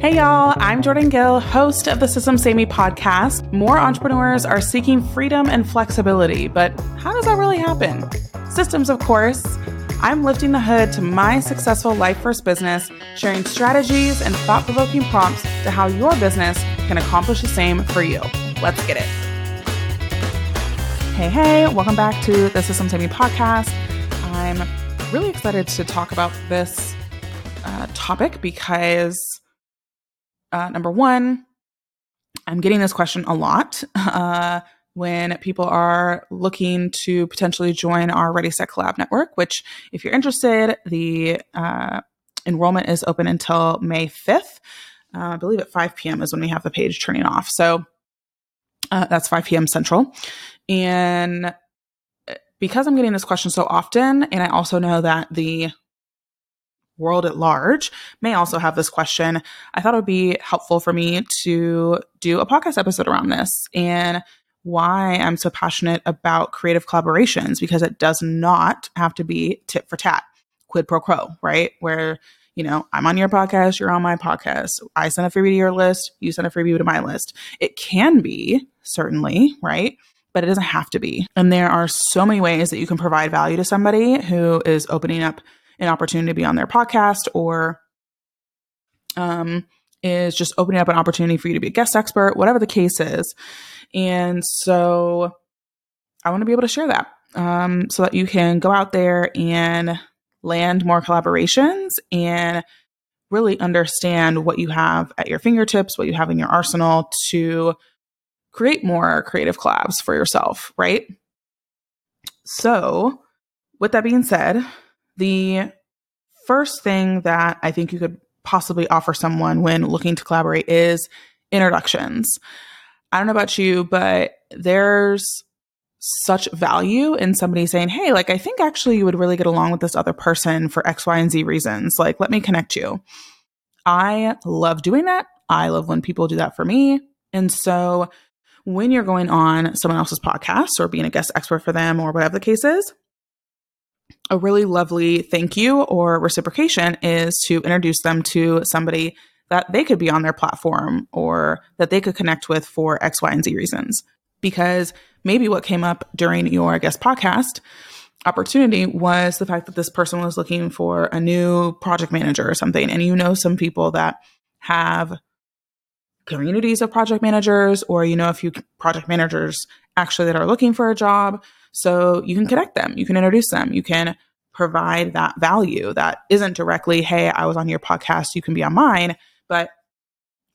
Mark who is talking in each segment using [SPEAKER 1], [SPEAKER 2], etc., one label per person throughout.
[SPEAKER 1] Hey y'all, I'm Jordan Gill, host of the Systems Saved Me podcast. More entrepreneurs are seeking freedom and flexibility, but how does that really happen? Systems, of course. I'm lifting the hood to my successful life first business, sharing strategies and thought provoking prompts to how your business can accomplish the same for you. Let's get it. Hey, hey, welcome back to the Systems Saved Me podcast. I'm really excited to talk about this uh, topic because uh, number one, I'm getting this question a lot uh, when people are looking to potentially join our Ready Set Collab network. Which, if you're interested, the uh, enrollment is open until May 5th. Uh, I believe at 5 p.m. is when we have the page turning off. So uh, that's 5 p.m. Central, and uh, because I'm getting this question so often, and I also know that the world at large may also have this question. I thought it would be helpful for me to do a podcast episode around this and why I'm so passionate about creative collaborations because it does not have to be tit for tat, quid pro quo, right? Where, you know, I'm on your podcast, you're on my podcast. I send a freebie to your list, you send a freebie to my list. It can be, certainly, right? But it doesn't have to be. And there are so many ways that you can provide value to somebody who is opening up an opportunity to be on their podcast or um, is just opening up an opportunity for you to be a guest expert, whatever the case is. And so I want to be able to share that um, so that you can go out there and land more collaborations and really understand what you have at your fingertips, what you have in your arsenal to create more creative collabs for yourself, right? So, with that being said, the first thing that I think you could possibly offer someone when looking to collaborate is introductions. I don't know about you, but there's such value in somebody saying, Hey, like, I think actually you would really get along with this other person for X, Y, and Z reasons. Like, let me connect you. I love doing that. I love when people do that for me. And so when you're going on someone else's podcast or being a guest expert for them or whatever the case is, a really lovely thank you or reciprocation is to introduce them to somebody that they could be on their platform or that they could connect with for X, Y, and Z reasons. Because maybe what came up during your guest podcast opportunity was the fact that this person was looking for a new project manager or something. And you know some people that have communities of project managers, or you know a few project managers actually that are looking for a job. So you can connect them, you can introduce them, you can provide that value that isn't directly, hey, I was on your podcast, you can be on mine, but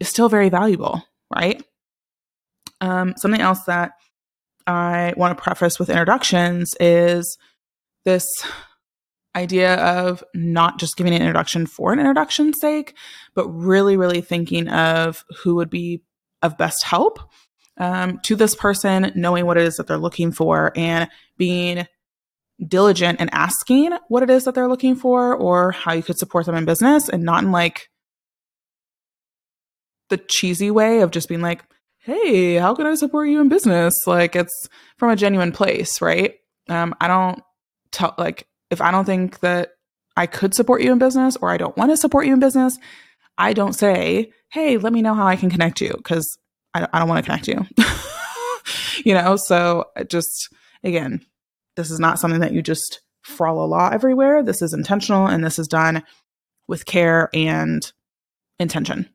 [SPEAKER 1] it's still very valuable, right? Um, something else that I want to preface with introductions is this idea of not just giving an introduction for an introduction's sake, but really, really thinking of who would be of best help um, to this person, knowing what it is that they're looking for, and being diligent and asking what it is that they're looking for or how you could support them in business and not in like the cheesy way of just being like, hey, how can I support you in business? Like it's from a genuine place, right? Um, I don't tell, like, if I don't think that I could support you in business or I don't want to support you in business, I don't say, hey, let me know how I can connect you because I don't, I don't want to connect you. you know, so just again, this is not something that you just frawl a law everywhere. This is intentional and this is done with care and intention.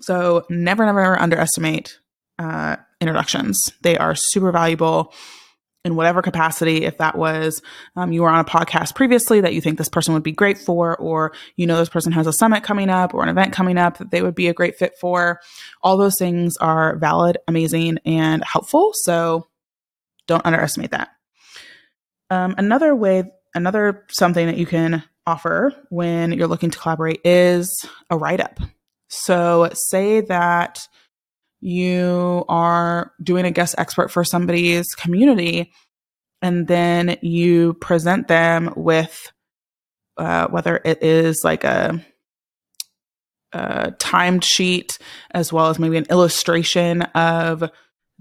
[SPEAKER 1] So never, never underestimate uh, introductions. They are super valuable in whatever capacity. If that was um, you were on a podcast previously that you think this person would be great for, or you know this person has a summit coming up or an event coming up that they would be a great fit for, all those things are valid, amazing, and helpful. So don't underestimate that. Um, another way, another something that you can offer when you're looking to collaborate is a write up. So, say that you are doing a guest expert for somebody's community, and then you present them with uh, whether it is like a, a timed sheet as well as maybe an illustration of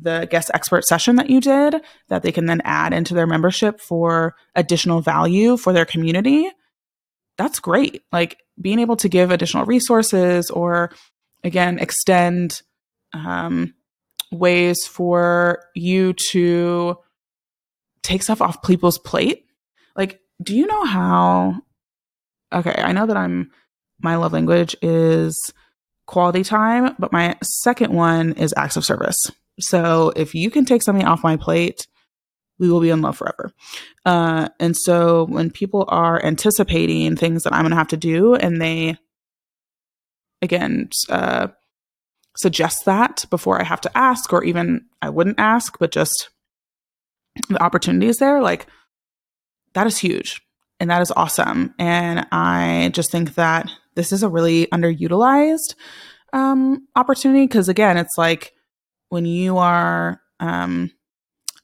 [SPEAKER 1] the guest expert session that you did that they can then add into their membership for additional value for their community. that's great. Like being able to give additional resources or again extend um, ways for you to take stuff off people's plate. Like, do you know how? Okay, I know that I'm my love language is quality time, but my second one is acts of service. So if you can take something off my plate, we will be in love forever. Uh, and so when people are anticipating things that I'm going to have to do and they, again, uh, suggest that before I have to ask, or even I wouldn't ask, but just the opportunity is there, like that is huge and that is awesome. And I just think that this is a really underutilized um, opportunity because, again, it's like when you are um,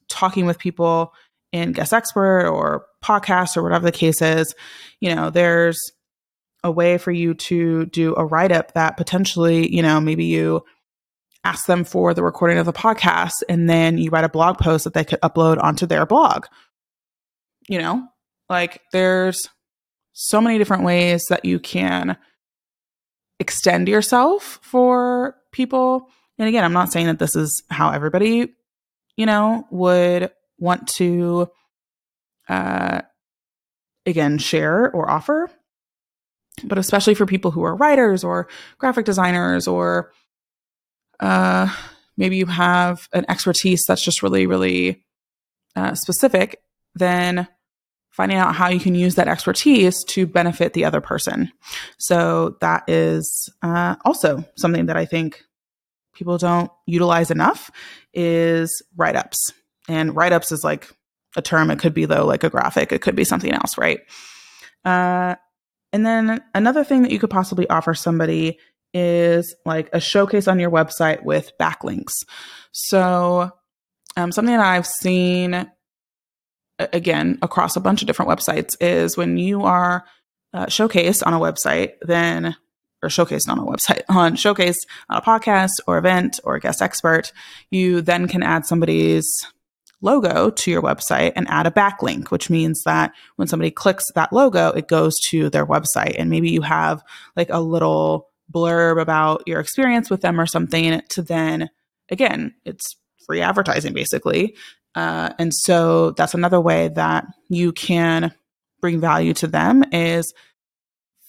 [SPEAKER 1] talking with people in guest expert or podcast or whatever the case is, you know, there's a way for you to do a write up that potentially, you know, maybe you ask them for the recording of the podcast and then you write a blog post that they could upload onto their blog. You know, like there's so many different ways that you can extend yourself for people. And again, I'm not saying that this is how everybody, you know, would want to uh again share or offer. But especially for people who are writers or graphic designers or uh maybe you have an expertise that's just really really uh, specific, then finding out how you can use that expertise to benefit the other person. So that is uh, also something that I think people don't utilize enough is write ups. And write ups is like a term. It could be though like a graphic. It could be something else, right? Uh, and then another thing that you could possibly offer somebody is like a showcase on your website with backlinks. So um, something that I've seen again across a bunch of different websites is when you are uh, showcased on a website, then or showcased on a website on showcase on a podcast or event or a guest expert, you then can add somebody's logo to your website and add a backlink, which means that when somebody clicks that logo, it goes to their website. And maybe you have like a little blurb about your experience with them or something to then, again, it's free advertising basically uh, and so that's another way that you can bring value to them is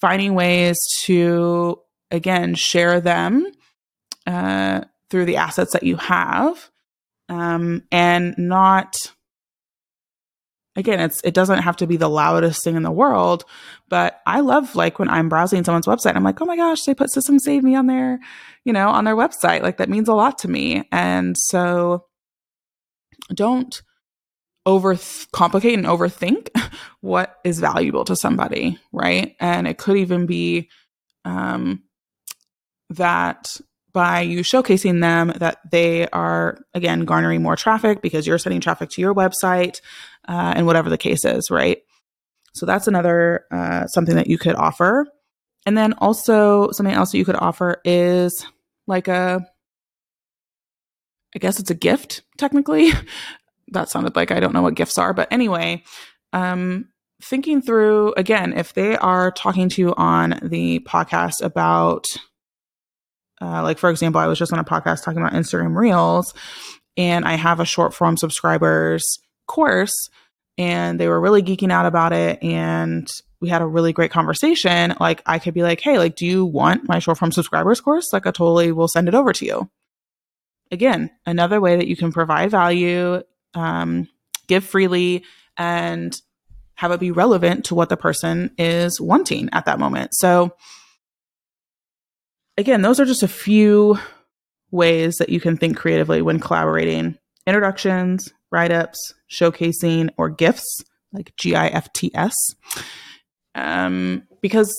[SPEAKER 1] finding ways to again share them uh, through the assets that you have um, and not again it's it doesn't have to be the loudest thing in the world but i love like when i'm browsing someone's website i'm like oh my gosh they put Systems Saved Me on their you know on their website like that means a lot to me and so don't over complicate and overthink what is valuable to somebody, right? And it could even be um, that by you showcasing them that they are again garnering more traffic because you're sending traffic to your website uh, and whatever the case is, right? So that's another uh, something that you could offer. And then also something else that you could offer is like a I guess it's a gift technically. that sounded like I don't know what gifts are, but anyway, um, thinking through again, if they are talking to you on the podcast about, uh, like for example, I was just on a podcast talking about Instagram Reels, and I have a short form subscribers course, and they were really geeking out about it, and we had a really great conversation. Like I could be like, hey, like, do you want my short form subscribers course? Like, I totally will send it over to you again, another way that you can provide value, um, give freely, and have it be relevant to what the person is wanting at that moment. So, again, those are just a few ways that you can think creatively when collaborating introductions, write ups, showcasing, or gifts like GIFTS. Um, because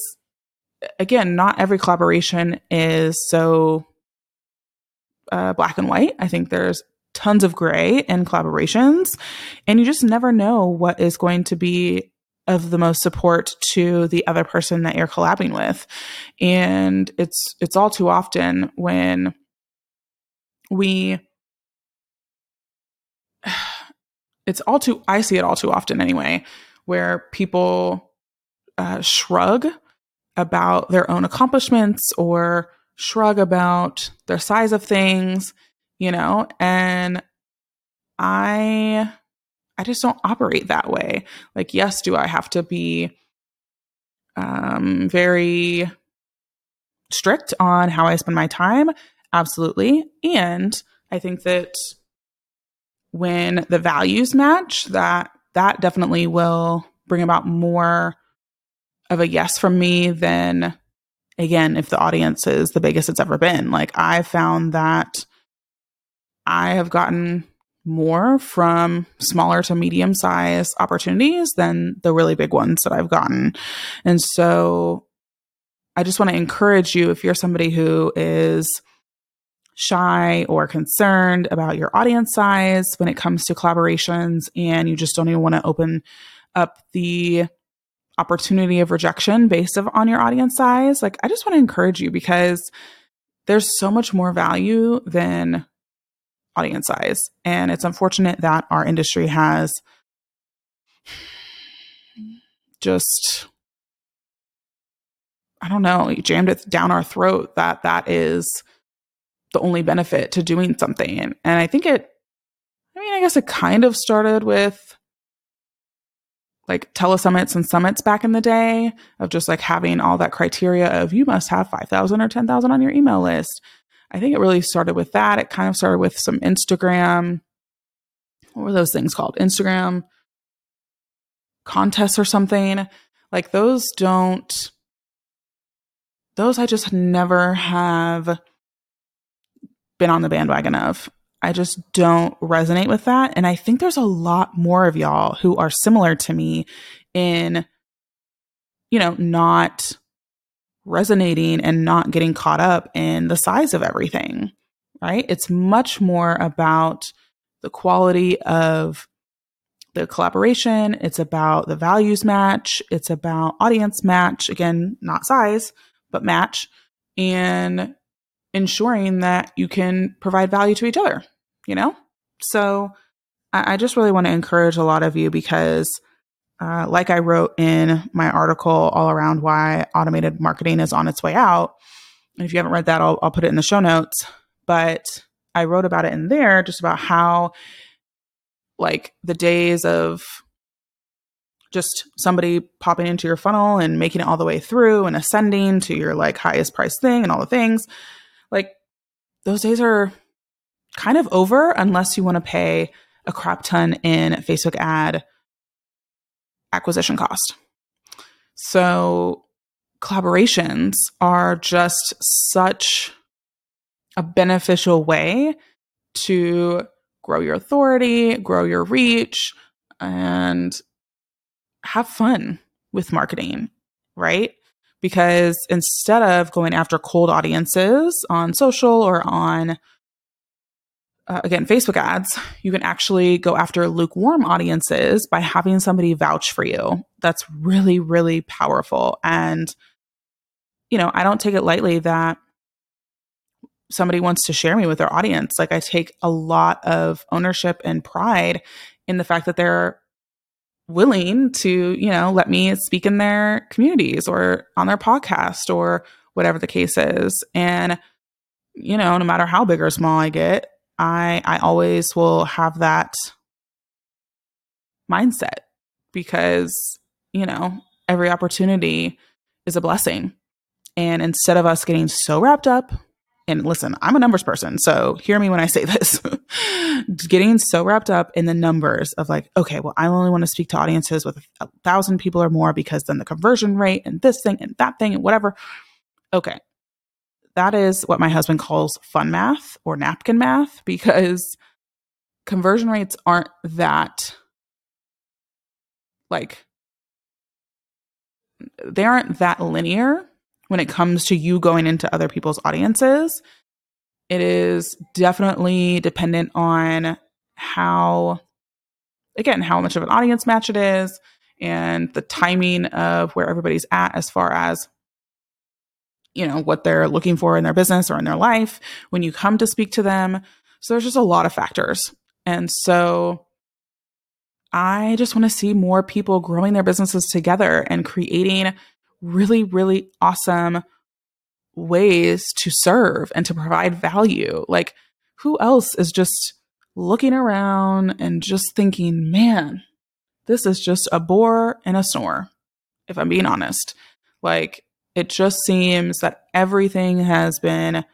[SPEAKER 1] again, not every collaboration is so uh, black and white. I think there's tons of gray in collaborations, and you just never know what is going to be of the most support to the other person that you're collabing with. And it's it's all too often when we it's all too I see it all too often anyway, where people uh, shrug about their own accomplishments or shrug about their size of things, you know, and I I just don't operate that way. Like yes, do I have to be um very strict on how I spend my time? Absolutely. And I think that when the values match, that that definitely will bring about more of a yes from me than again if the audience is the biggest it's ever been. Like I found that I have gotten more from smaller to medium size opportunities than the really big ones that I've gotten. And so I just want to encourage you if you're somebody who is shy or concerned about your audience size when it comes to collaborations and you just don't even want to open up the opportunity of rejection based on your audience size, like I just want to encourage you because there's so much more value than audience size. And it's unfortunate that our industry has just I don't know, jammed it down our throat that that is the only benefit to doing something. And, I think it, I mean, I guess it kind of started with like telesummits and summits back in the day of just like having all that criteria of you must have 5,000 or 10,000 on your email list. I think it really started with that. It kind of started with some Instagram. What were those things called? Instagram contests or something. Like those don't, those I just never have been on the bandwagon of. I just don't resonate with that. And I think there's a lot more of y'all who are similar to me in, you know, not resonating and not getting caught up in the size of everything, right? It's much more about the quality of the collaboration. It's about the values match. It's about audience match. Again, not size, but match. And ensuring that you can provide value to each other, you know? So I, just really want to encourage a lot of you because, uh, like I wrote in my article all around why automated marketing is on its way out. And if you haven't read that, I'll, I'll put it in the show notes. But I wrote about it in there just about how, like, the days of just somebody popping into your funnel and making it all the way through and ascending to your like highest price thing and all the things like those days are kind of over unless you want to pay a crap ton in Facebook ad acquisition cost. So collaborations are just such a beneficial way to grow your authority, grow your reach, and have fun with marketing, right? because instead of going after cold audiences on social or on uh, again facebook ads you can actually go after lukewarm audiences by having somebody vouch for you. That's really really powerful. And you know i don't take it lightly that somebody wants to share me with their audience. Like i take a lot of ownership and pride in the fact that they're willing to, you know, let me speak in their communities or on their podcast or whatever the case is. And, you know, no matter how big or small I get, I I always will have that mindset because, you know, every opportunity is a blessing. And instead of us getting so wrapped up and listen, I'm a numbers person, so hear me when I say this. Getting so wrapped up in the numbers of like, okay, well, I only want to speak to audiences with a thousand people or more because then the conversion rate and this thing and that thing and whatever. Okay. That is what my husband calls fun math or napkin math because conversion rates aren't that like they aren't that linear when it comes to you going into other people's audiences. It is definitely dependent on how, again, how much of an audience match it is and the timing of where everybody's at as far as you know what they're looking for in their business or in their life when you come to speak to them so there's just a lot of factors and so I just want to see more people growing their businesses together and creating really, really awesome ways to serve and to provide value. Like, who else is just looking around and just thinking, man, this is just a bore and a snore, if I'm being honest. Like, it just seems that everything has been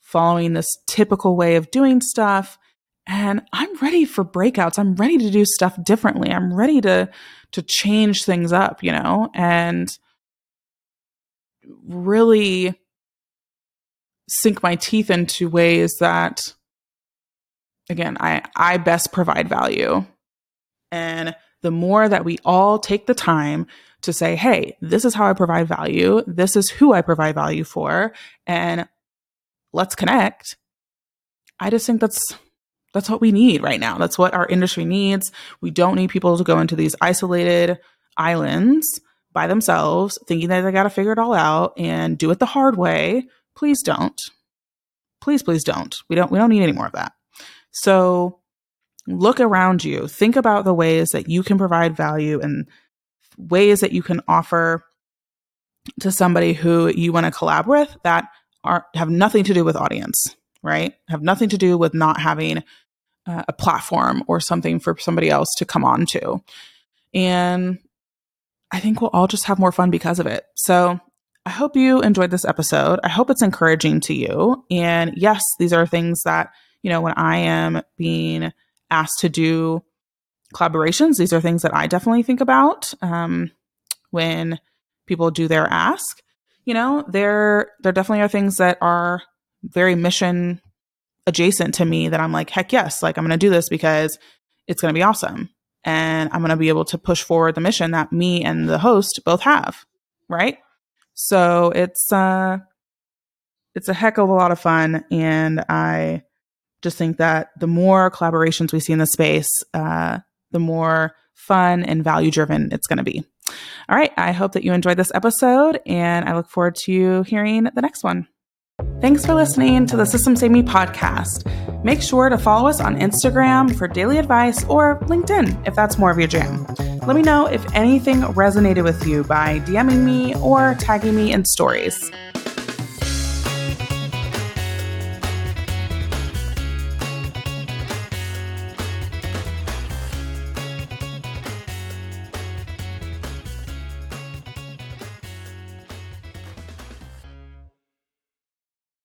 [SPEAKER 1] following this typical way of doing stuff. And I'm ready for breakouts. I'm ready to do stuff differently. I'm ready to to change things up, you know, and really sink my teeth into ways that again, I I best provide value. And the more that we all take the time to say, hey, this is how I provide value, this is who I provide value for, and let's connect. I just think that's that's what we need right now. That's what our industry needs. We don't need people to go into these isolated islands by themselves thinking that they got to figure it all out and do it the hard way. Please don't. Please please don't. We don't we don't need any more of that. So look around you. Think about the ways that you can provide value and ways that you can offer to somebody who you want to collab with that are have nothing to do with audience, right? Have nothing to do with not having uh, a platform or something for somebody else to come on to. And I think we'll all just have more fun because of it. So I hope you enjoyed this episode. I hope it's encouraging to you. And yes, these are things that, you know, when I am being asked to do collaborations, these are things that I definitely think about um, when people do their ask. You know, there there definitely are things that are very mission adjacent to me that I'm like, heck yes, like I'm going to do this because it's going to be awesome, and I'm going to be able to push forward the mission that me and the host both have, right? So it's uh, it's a heck of a lot of fun, and I just think that the more collaborations we see in the space, uh, the more fun and value driven it's going to be. All right. I hope that you enjoyed this episode and I look forward to hearing the next one. Thanks for listening to the Systems Saved Me podcast. Make sure to follow us on Instagram for daily advice or LinkedIn if that's more of your jam. Let me know if anything resonated with you by DMing me or tagging me in stories.